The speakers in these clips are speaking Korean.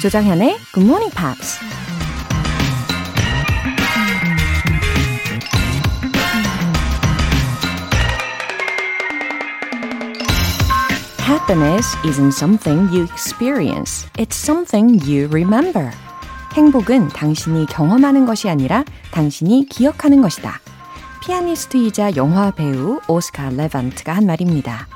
조장현의 Good Morning Pops. Happiness isn't something you experience. It's something you remember. 행복은 당신이 경험하는 것이 아니라 당신이 기억하는 것이다. 피아니스트이자 영화 배우 오스카 레반트가 한 말입니다.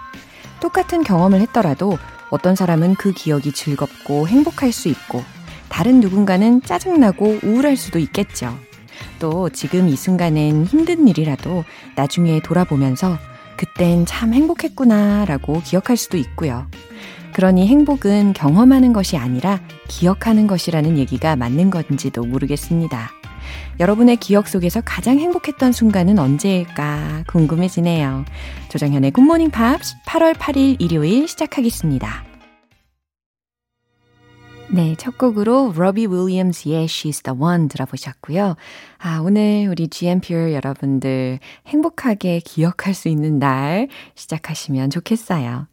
똑같은 경험을 했더라도 어떤 사람은 그 기억이 즐겁고 행복할 수 있고 다른 누군가는 짜증나고 우울할 수도 있겠죠. 또 지금 이 순간엔 힘든 일이라도 나중에 돌아보면서 그땐 참 행복했구나 라고 기억할 수도 있고요. 그러니 행복은 경험하는 것이 아니라 기억하는 것이라는 얘기가 맞는 건지도 모르겠습니다. 여러분의 기억 속에서 가장 행복했던 순간은 언제일까 궁금해지네요. 조정현의 굿모닝 팝스 8월 8일 일요일 시작하겠습니다. 네, 첫 곡으로 로비 윌리엄스의 She's the One 들어보셨고요. 아, 오늘 우리 GMPer 여러분들 행복하게 기억할 수 있는 날 시작하시면 좋겠어요.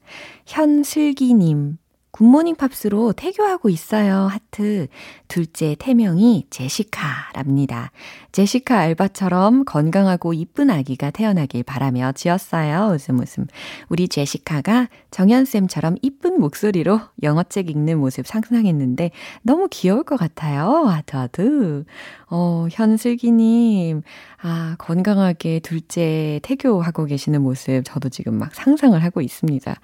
현슬기님, 굿모닝 팝스로 태교하고 있어요. 하트. 둘째 태명이 제시카랍니다. 제시카 알바처럼 건강하고 이쁜 아기가 태어나길 바라며 지었어요. 웃음 웃음. 우리 제시카가 정연쌤처럼 이쁜 목소리로 영어책 읽는 모습 상상했는데 너무 귀여울 것 같아요. 하트 하트. 어, 현슬기님. 아, 건강하게 둘째 태교하고 계시는 모습 저도 지금 막 상상을 하고 있습니다.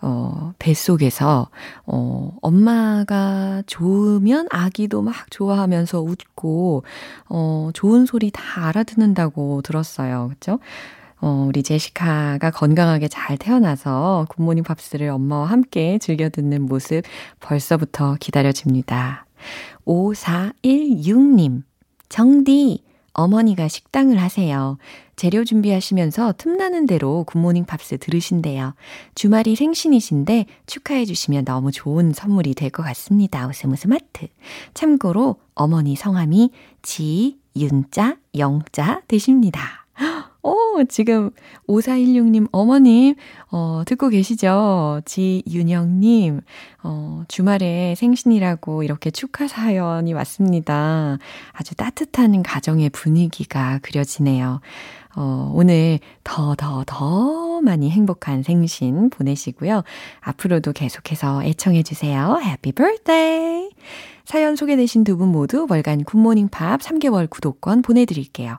어, 뱃속에서, 어, 엄마가 좋으면 아기도 막 좋아하면서 웃고, 어, 좋은 소리 다 알아듣는다고 들었어요. 그쵸? 어, 우리 제시카가 건강하게 잘 태어나서 굿모닝 팝스를 엄마와 함께 즐겨 듣는 모습 벌써부터 기다려집니다. 5416님, 정디, 어머니가 식당을 하세요. 재료 준비하시면서 틈나는 대로 굿모닝 팝스 들으신대요. 주말이 생신이신데 축하해 주시면 너무 좋은 선물이 될 것 같습니다. 웃음 웃음 하트. 참고로 어머니 성함이 지, 윤자, 영자 되십니다. 오, 지금 5416님 어머님, 어, 듣고 계시죠? 지윤영님, 어, 주말에 생신이라고 이렇게 축하 사연이 왔습니다. 아주 따뜻한 가정의 분위기가 그려지네요. 어, 오늘 더, 더, 더 많이 행복한 생신 보내시고요. 앞으로도 계속해서 애청해주세요. Happy birthday! 사연 소개되신 두 분 모두 월간 굿모닝 팝스 3개월 구독권 보내드릴게요.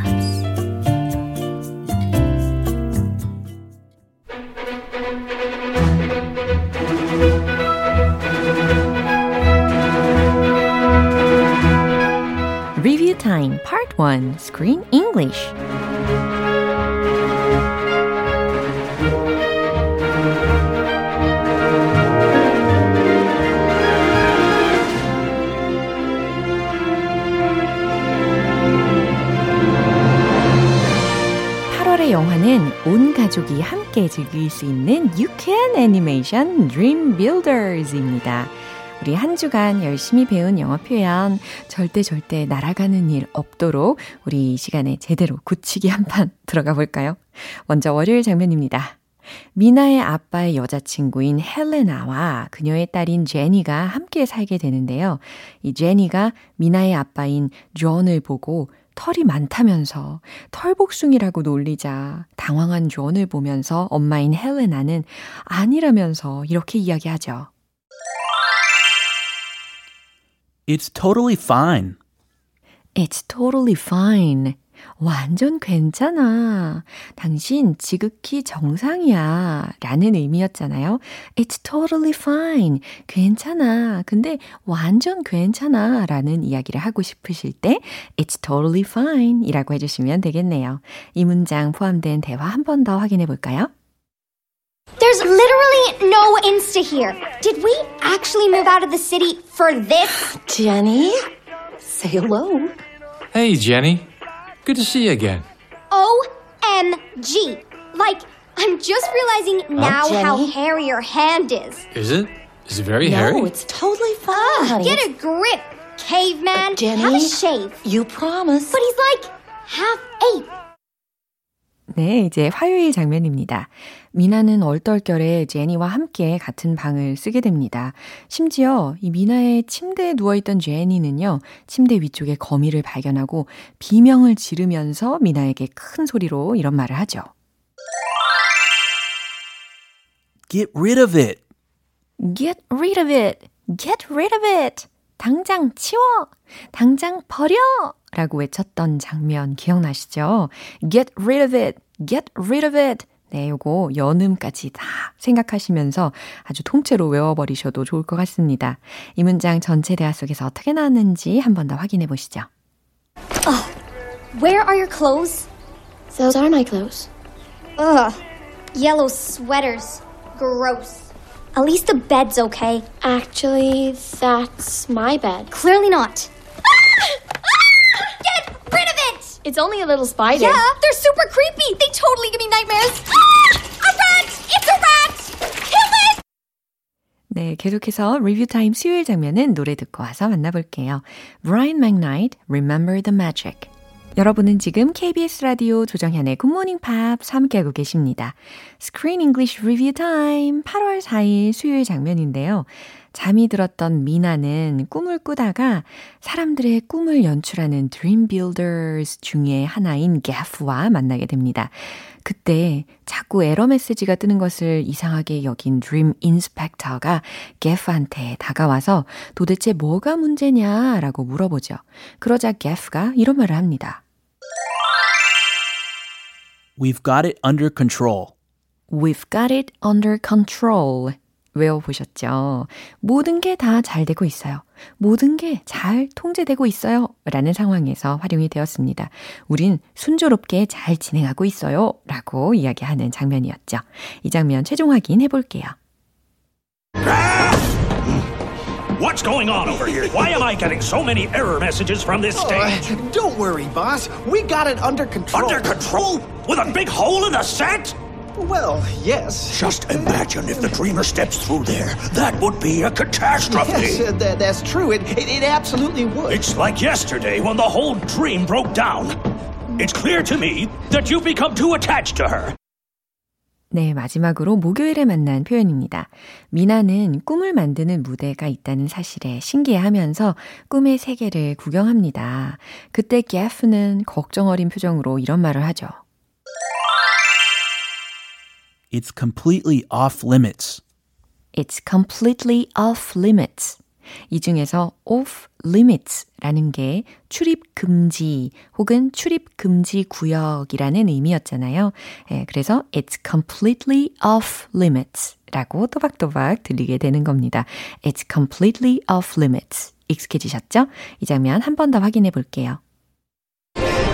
1 Screen English 8월의 영화는 온 가족이 함께 즐길 수 있는 유쾌한 애니메이션 Dream Builders입니다. 우리 한 주간 열심히 배운 영어 표현 절대 절대 날아가는 일 없도록 우리 이 시간에 제대로 굳히기 한 판 들어가 볼까요? 먼저 월요일 장면입니다. 미나의 아빠의 여자친구인 헬레나와 그녀의 딸인 제니가 함께 살게 되는데요. 이 제니가 미나의 아빠인 존을 보고 털이 많다면서 털복숭이라고 놀리자 당황한 존을 보면서 엄마인 헬레나는 아니라면서 이렇게 이야기하죠. It's totally fine. It's totally fine. 완전 괜찮아. 당신 지극히 정상이야. 라는 의미였잖아요. It's totally fine. 괜찮아. 근데 완전 괜찮아. 라는 이야기를 하고 싶으실 때 It's totally fine 이라고 해주시면 되겠네요. 이 문장 포함된 대화 한 번 더 확인해 볼까요? There's literally no Insta here. Did we actually move out of the city for this? Jenny, say hello. Hey, Jenny. Good to see you again. OMG. Like, I'm just realizing now how hairy your hand is. Is it? Is it very no, hairy? No, it's totally ah, fine, honey. Get a grip, caveman. Uh, Jenny? Have a shave. You promise. But he's like half ape. 네, 이제 화요일 장면입니다. 미나는 얼떨결에 제니와 함께 같은 방을 쓰게 됩니다. 심지어 이 미나의 침대에 누워있던 제니는요, 침대 위쪽에 거미를 발견하고 비명을 지르면서 미나에게 큰 소리로 이런 말을 하죠. Get rid of it. Get rid of it. Get rid of it. 당장 치워. 당장 버려. 라고 외쳤던 장면 기억나시죠? Get rid of it. Get rid of it. 네, 요거 연음까지 다 생각하시면서 아주 통째로 외워버리셔도 좋을 것 같습니다. 이 문장 전체 대화 속에서 어떻게 나왔는지 한 번 더 확인해 보시죠. Where are your clothes? Those are my clothes. Ugh. Yellow sweaters. Gross. At least the bed's okay. Actually, that's my bed. Clearly not. Ah! Ah! Get rid of it! It's only a little spider. Yeah, they're super creepy. They totally give me nightmares. Ah! A rat! It's a rat! Kill it! 네, 계속해서 리뷰 타임 수요일 장면은 노래 듣고 와서 만나볼게요. Brian McKnight, Remember the Magic. 여러분은 지금 KBS 라디오 조정현의 굿모닝 팝 함께하고 계십니다. Screen English Review Time 8월 4일 수요일 장면인데요. 잠이 들었던 미나는 꿈을 꾸다가 사람들의 꿈을 연출하는 Dream Builders 중에 하나인 GAF와 만나게 됩니다. 그때 자꾸 에러 메시지가 뜨는 것을 이상하게 여긴 Dream Inspector가 GAF한테 다가와서 도대체 뭐가 문제냐라고 물어보죠. 그러자 GAF가 이런 말을 합니다. We've got it under control. We've got it under control. 외워보셨죠? 모든 게 다 잘 되고 있어요. 모든 게 잘 통제되고 있어요. 라는 상황에서 활용이 되었습니다. 우린 순조롭게 잘 진행하고 있어요. 라고 이야기하는 장면이었죠. 이 장면 최종 확인해 볼게요. What's going on over here? Why am I getting so many error messages from this stage? Uh, don't worry, boss. We got it under control. Under control? With a big hole in the set? Well, yes. Just imagine if the dreamer steps through there. That would be a catastrophe. Yes, uh, that, that's true. It, it, it absolutely would. It's like yesterday when the whole dream broke down. It's clear to me that you've become too attached to her. 네, 마지막으로 목요일에 만난 표현입니다. 미나는 꿈을 만드는 무대가 있다는 사실에 신기해하면서 꿈의 세계를 구경합니다. 그때 게프는 걱정 어린 표정으로 이런 말을 하죠. It's completely off limits. It's completely off limits. 이 중에서 off limits라는 게 출입 금지 혹은 출입 금지 구역이라는 의미였잖아요. 예, 그래서 it's completely off limits 라고 또박또박 들리게 되는 겁니다. It's completely off limits. 익숙해지셨죠? 이 장면 한 번 더 확인해 볼게요.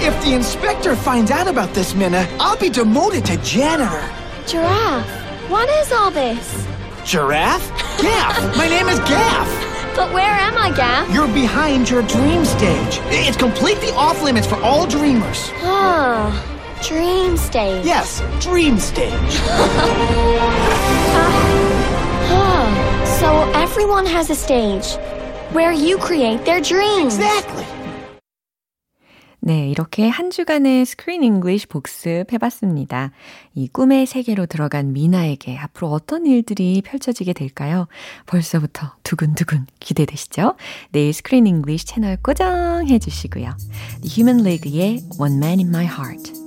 If the inspector finds out about this, Minna, I'll be demoted to janitor. Giraffe, what is all this? Giraffe? Gaff! My name is Gaff! But where am I, Gaff? You're behind your dream stage. It's completely off limits for all dreamers. Ah, dream stage. Yes, dream stage. Ah, so everyone has a stage where you create their dreams. Exactly. 네, 이렇게 한 주간의 Screen English 복습 해봤습니다. 이 꿈의 세계로 들어간 미나에게 앞으로 어떤 일들이 펼쳐지게 될까요? 벌써부터 두근두근 기대되시죠? 내일 Screen English 채널 고정해 주시고요. The Human League의 One Man in My Heart.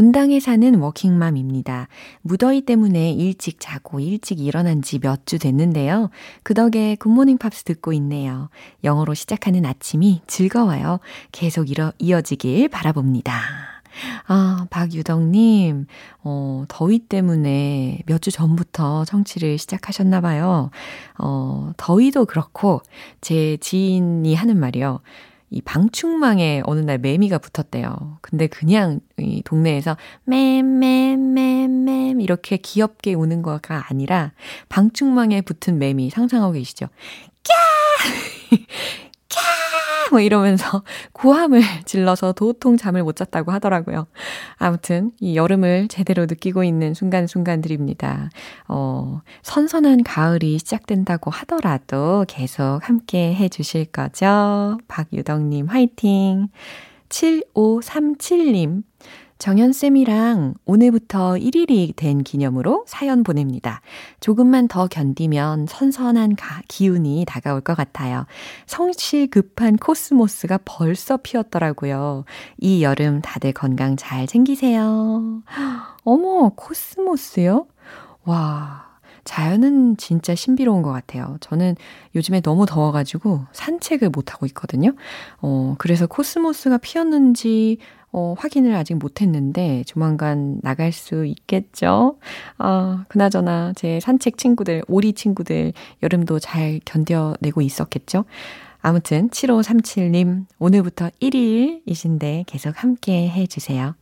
분당에 사는 워킹맘입니다. 무더위 때문에 일찍 자고 일찍 일어난 지 몇 주 됐는데요. 그 덕에 굿모닝 팝스 듣고 있네요. 영어로 시작하는 아침이 즐거워요. 계속 이어, 이어지길 바라봅니다. 아, 박유덕님, 어, 더위 때문에 몇 주 전부터 청취를 시작하셨나봐요. 어, 더위도 그렇고, 제 지인이 하는 말이요. 이 방충망에 어느 날 매미가 붙었대요. 근데 그냥 이 동네에서 맴맴맴맴 이렇게 귀엽게 우는 거가 아니라 방충망에 붙은 매미 상상하고 계시죠? 꺄! 꺄! 뭐 이러면서 고함을 질러서 도통 잠을 못 잤다고 하더라고요. 아무튼 이 여름을 제대로 느끼고 있는 순간순간들입니다. 어, 선선한 가을이 시작된다고 하더라도 계속 함께 해 주실 거죠? 박유덕님 화이팅! 7537님 정연쌤이랑 오늘부터 1일이 된 기념으로 사연 보냅니다. 조금만 더 견디면 선선한 가, 기운이 다가올 것 같아요. 성질 급한 코스모스가 벌써 피었더라고요. 이 여름 다들 건강 잘 챙기세요. 어머, 코스모스요? 와. 자연은 진짜 신비로운 것 같아요. 저는 요즘에 너무 더워가지고 산책을 못하고 있거든요. 어, 그래서 코스모스가 피었는지 어, 확인을 아직 못했는데 조만간 나갈 수 있겠죠? 아, 그나저나 제 산책 친구들, 오리 친구들 여름도 잘 견뎌내고 있었겠죠? 아무튼 7537님 오늘부터 1일이신데 계속 함께 해주세요.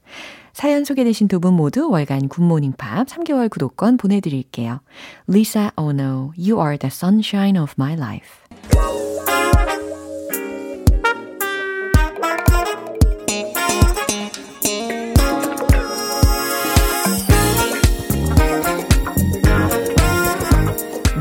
사연 소개되신 두 분 모두 월간 굿모닝 팝 3개월 구독권 보내드릴게요. Lisa Ono, You are the sunshine of my life.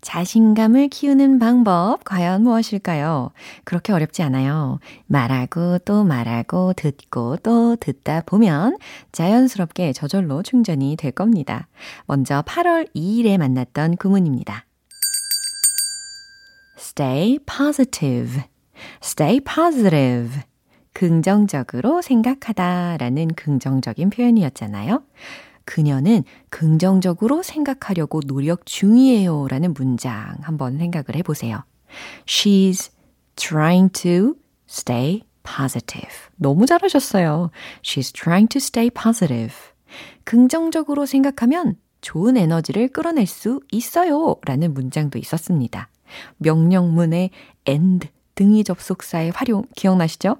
자신감을 키우는 방법 과연 무엇일까요? 그렇게 어렵지 않아요. 말하고 또 말하고 듣고 또 듣다 보면 자연스럽게 저절로 충전이 될 겁니다. 먼저 8월 2일에 만났던 구문입니다. stay positive. stay positive. 긍정적으로 생각하다 라는 긍정적인 표현이었잖아요. 그녀는 긍정적으로 생각하려고 노력 중이에요 라는 문장 한번 생각을 해보세요. She's trying to stay positive. 너무 잘하셨어요. She's trying to stay positive. 긍정적으로 생각하면 좋은 에너지를 끌어낼 수 있어요 라는 문장도 있었습니다. 명령문의 and 등위 접속사의 활용 기억나시죠?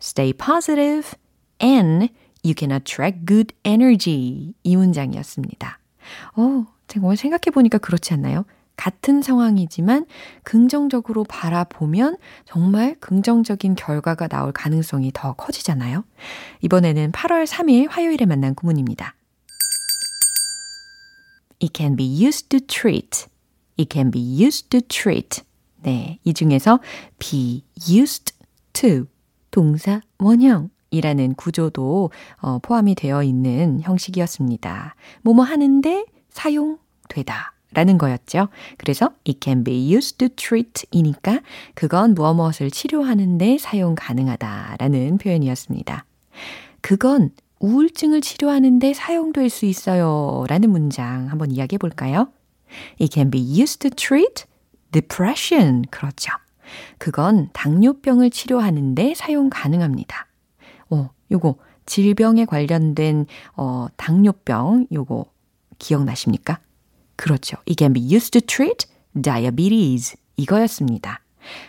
Stay positive and You can attract good energy. 이 문장이었습니다. 어, 정말 생각해보니까 그렇지 않나요? 같은 상황이지만 긍정적으로 바라보면 정말 긍정적인 결과가 나올 가능성이 더 커지잖아요. 이번에는 8월 3일 화요일에 만난 구문입니다. It can be used to treat. It can be used to treat. 네, 이 중에서 be used to 동사 원형 이라는 구조도 어, 포함이 되어 있는 형식이었습니다. 뭐뭐 하는데 사용되다. 라는 거였죠. 그래서 it can be used to treat 이니까 그건 무엇 무엇을 치료하는데 사용 가능하다 라는 표현이었습니다. 그건 우울증을 치료하는데 사용될 수 있어요 라는 문장 한번 이야기해 볼까요? It can be used to treat depression. 그렇죠. 그건 당뇨병을 치료하는데 사용 가능합니다. 어, 요거 질병에 관련된 어 당뇨병 요거 기억나십니까? 그렇죠. It can be used to treat diabetes. 이거였습니다.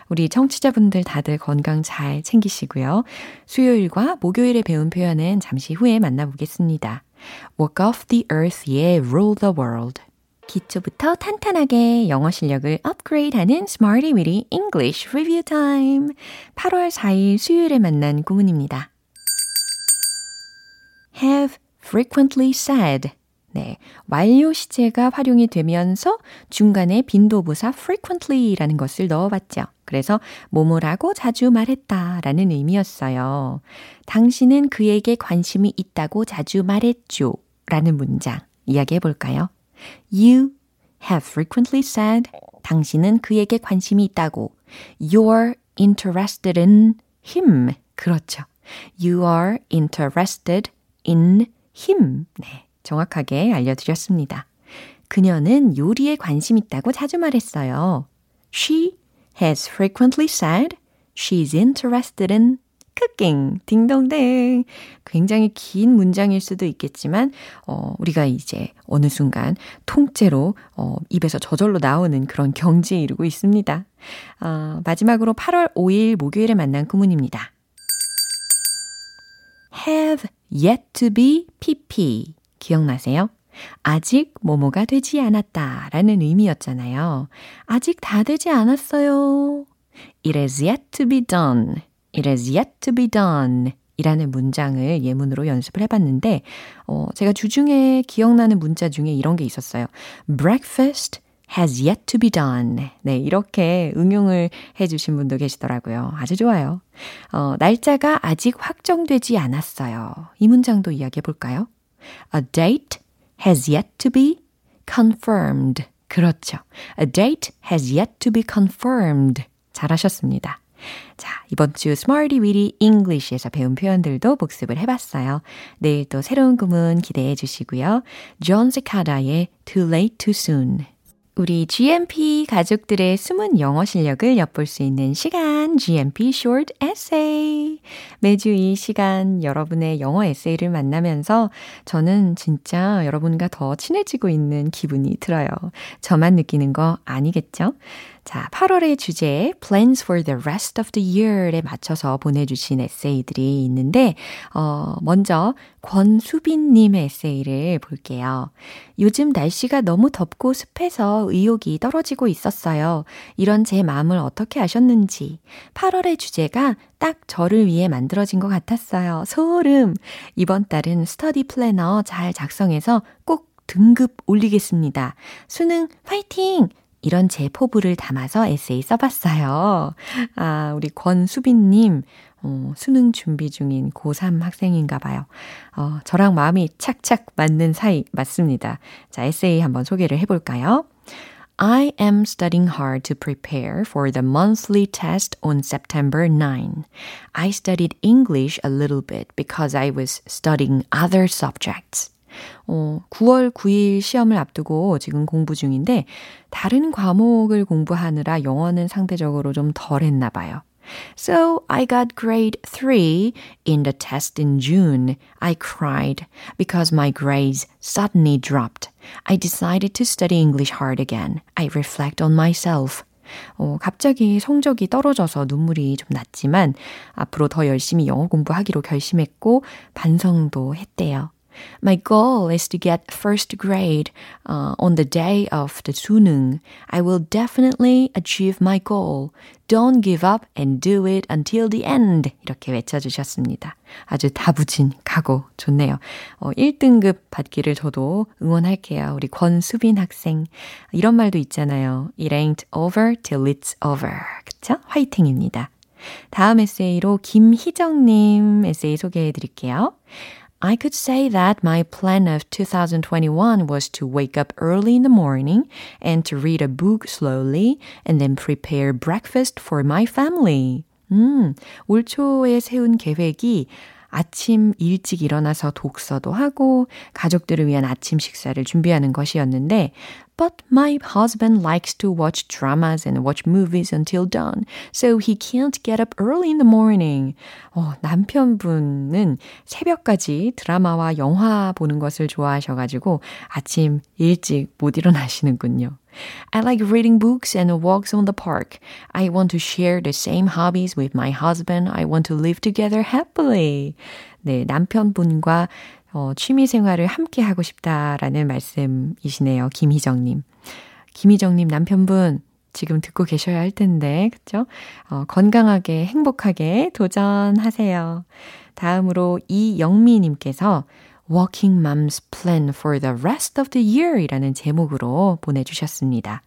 우리 청취자분들 다들 건강 잘 챙기시고요. 수요일과 목요일에 배운 표현은 잠시 후에 만나보겠습니다. Walk off the earth의 rule the world. 기초부터 탄탄하게 영어 실력을 업그레이드하는 Smarty Weedy English Review Time. 8월 4일 수요일에 만난 구문입니다. Have frequently said. 네, 완료 시제가 활용이 되면서 중간에 빈도부사 frequently라는 것을 넣어봤죠. 그래서 뭐뭐라고 자주 말했다라는 의미였어요. 당신은 그에게 관심이 있다고 자주 말했죠. 라는 문장 이야기해 볼까요? You have frequently said 당신은 그에게 관심이 있다고. You're interested in him. 그렇죠. You are interested in him. 네, 정확하게 알려드렸습니다. 그녀는 요리에 관심 있다고 자주 말했어요. She has frequently said she's interested in cooking. 딩동댕. 굉장히 긴 문장일 수도 있겠지만, 어, 우리가 이제 어느 순간 통째로, 어, 입에서 저절로 나오는 그런 경지에 이르고 있습니다. 어, 마지막으로 8월 5일 목요일에 만난 구문입니다. have yet to be pp. 기억나세요? 아직 뭐뭐가 되지 않았다 라는 의미였잖아요. 아직 다 되지 않았어요. It is yet to be done. It is yet to be done. 이라는 문장을 예문으로 연습을 해봤는데, 어, 제가 주중에 기억나는 문자 중에 이런 게 있었어요. Breakfast has yet to be done. 네, 이렇게 응용을 해주신 분도 계시더라고요. 아주 좋아요. 어, 날짜가 아직 확정되지 않았어요. 이 문장도 이야기해 볼까요? A date has yet to be confirmed. 그렇죠. A date has yet to be confirmed. 잘하셨습니다. 자, 이번 주 Smarty Weedy English에서 배운 표현들도 복습을 해봤어요. 내일 또 새로운 구문 기대해 주시고요. 존 세카다의 Too Late Too Soon. 우리 GMP 가족들의 숨은 영어 실력을 엿볼 수 있는 시간, GMP Short Essay. 매주 이 시간 여러분의 영어 에세이를 만나면서 저는 진짜 여러분과 더 친해지고 있는 기분이 들어요. 저만 느끼는 거 아니겠죠? 자, 8월의 주제 Plans for the rest of the year에 맞춰서 보내주신 에세이들이 있는데 어, 먼저 권수빈님의 에세이를 볼게요. 요즘 날씨가 너무 덥고 습해서 의욕이 떨어지고 있었어요. 이런 제 마음을 어떻게 아셨는지 8월의 주제가 딱 저를 위해 만들어진 것 같았어요. 소름! 이번 달은 스터디 플래너 잘 작성해서 꼭 등급 올리겠습니다. 수능 화이팅! 이런 제 포부를 담아서 에세이 써봤어요. 아, 우리 권수빈님, 어, 수능 준비 중인 고3 학생인가 봐요. 어, 저랑 마음이 착착 맞는 사이 맞습니다. 자, 에세이 한번 소개를 해볼까요? I am studying hard to prepare for the monthly test on September 9. I studied English a little bit because I was studying other subjects. 어, 9월 9일 시험을 앞두고 지금 공부 중인데 다른 과목을 공부하느라 영어는 상대적으로 좀 덜 했나 봐요. So I got grade 3 in the test in June. I cried because my grades suddenly dropped. I decided to study English hard again. I reflect on myself. 어, 갑자기 성적이 떨어져서 눈물이 좀 났지만 앞으로 더 열심히 영어 공부하기로 결심했고 반성도 했대요. My goal is to get first grade uh, on the day of the 수능. I will definitely achieve my goal. Don't give up and do it until the end. 이렇게 외쳐주셨습니다. 아주 다부진 각오 좋네요. 어, 1등급 받기를 저도 응원할게요. 우리 권수빈 학생. 이런 말도 있잖아요. It ain't over till it's over. 그쵸? 화이팅입니다. 다음 에세이로 김희정님 에세이 소개해 드릴게요. I could say that my plan of 2021 was to wake up early in the morning and to read a book slowly and then prepare breakfast for my family. 음, 올 초에 세운 계획이 아침 일찍 일어나서 독서도 하고 가족들을 위한 아침 식사를 준비하는 것이었는데 But my husband likes to watch dramas and watch movies until dawn, so he can't get up early in the morning. 어, 남편분은 새벽까지 드라마와 영화 보는 것을 좋아하셔가지고 아침 일찍 못 일어나시는군요. I like reading books and walks on the park. I want to share the same hobbies with my husband. I want to live together happily. 네, 남편분과 어, 취미 생활을 함께 하고 싶다라는 말씀이시네요. 김희정님. 김희정님 남편분 지금 듣고 계셔야 할 텐데, 그쵸? 어, 건강하게, 행복하게 도전하세요. 다음으로 이영미님께서 Walking Mom's Plan for the Rest of the Year 이라는 제목으로 보내주셨습니다.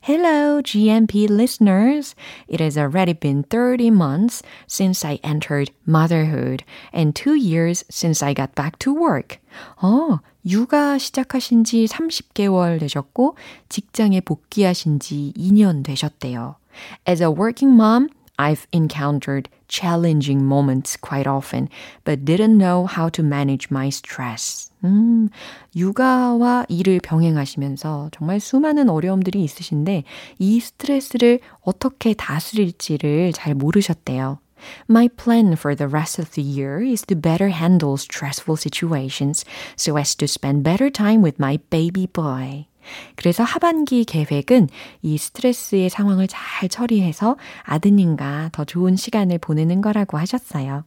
Hello, GMP listeners. It has already been 30 months since I entered motherhood and two years since I got back to work. 어, 육아 시작하신 지 30개월 되셨고, 직장에 복귀하신 지 2년 되셨대요. As a working mom, I've encountered challenging moments quite often, but didn't know how to manage my stress. 음, 육아와 일을 병행하시면서 정말 수많은 어려움들이 있으신데 이 스트레스를 어떻게 다스릴지를 잘 모르셨대요. My plan for the rest of the year is to better handle stressful situations so as to spend better time with my baby boy. 그래서 하반기 계획은 이 스트레스의 상황을 잘 처리해서 아드님과 더 좋은 시간을 보내는 거라고 하셨어요.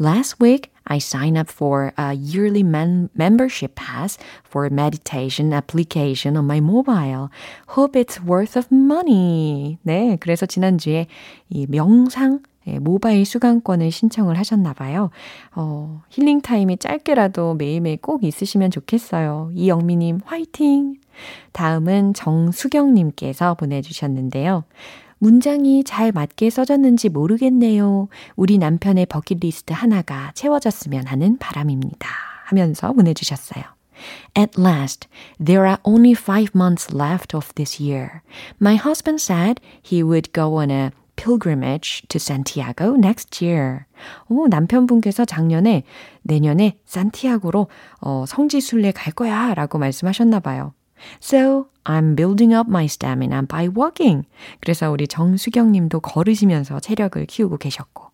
Last week, I signed up for a yearly man- membership pass for meditation application on my mobile. Hope it's worth of money. 네, 그래서 지난주에 이 명상 예, 모바일 수강권을 신청을 하셨나 봐요. 어, 힐링 타임이 짧게라도 매일매일 꼭 있으시면 좋겠어요. 이영미 님 화이팅! 다음은 정수경 님께서 보내 주셨는데요. 문장이 잘 맞게 써졌는지 모르겠네요. 우리 남편의 버킷리스트 하나가 채워졌으면 하는 바람입니다. 하면서 보내주셨어요. At last, there are only five months left of this year. My husband said he would go on a pilgrimage to Santiago next year. 오, 남편분께서 작년에 내년에 산티아고로 어, 성지 순례 갈 거야 라고 말씀하셨나 봐요. So, I'm building up my stamina by walking. 그래서 우리 정수경 님도 걸으시면서 체력을 키우고 계셨고.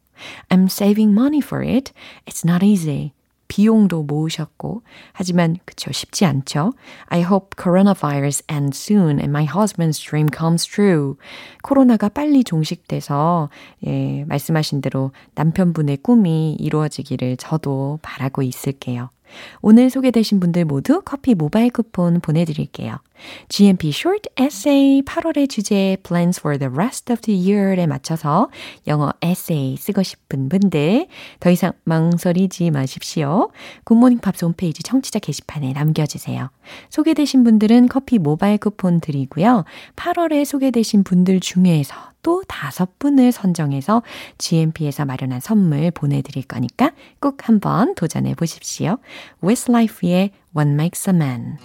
I'm saving money for it. It's not easy. 비용도 모으셨고 하지만 그쵸 쉽지 않죠. I hope coronavirus ends soon and my husband's dream comes true. 코로나가 빨리 종식돼서 예, 말씀하신 대로 남편분의 꿈이 이루어지기를 저도 바라고 있을게요. 오늘 소개되신 분들 모두 커피 모바일 쿠폰 보내드릴게요. GMP Short Essay 8월의 주제 Plans for the Rest of the Year에 맞춰서 영어 에세이 쓰고 싶은 분들 더 이상 망설이지 마십시오. 굿모닝 팝스 홈페이지 청취자 게시판에 남겨주세요. 소개되신 분들은 커피 모바일 쿠폰 드리고요. 8월에 소개되신 분들 중에서 또 다섯 분을 선정해서 GMP에서 마련한 선물 보내드릴 거니까 꼭 한번 도전해 보십시오. Westlife의 What Makes a Man.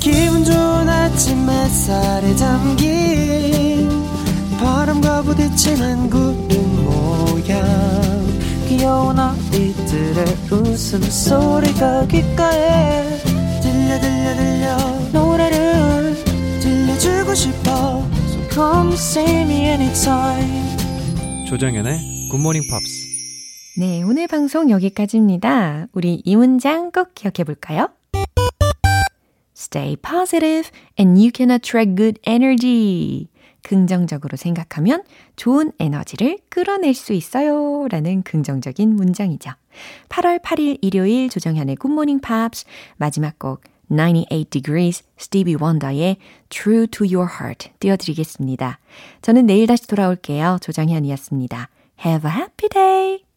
기분 좋은 아침 햇살에 담긴 바람과 부딪히는 구름 모양 귀여운 아이들의 웃음소리가 귓가에 들려 들려 들려 노래를 들려주고 싶어 So come see me anytime 조정연의 굿모닝 팝스 네, 오늘 방송 여기까지입니다. 우리 이 문장 꼭 기억해 볼까요? Stay positive and you can attract good energy. 긍정적으로 생각하면 좋은 에너지를 끌어낼 수 있어요. 라는 긍정적인 문장이죠. 8월 8일 일요일 조정현의 굿모닝 팝스 마지막 곡 98 Degrees Stevie Wonder의 True to Your Heart 띄워드리겠습니다. 저는 내일 다시 돌아올게요. 조정현이었습니다. Have a happy day!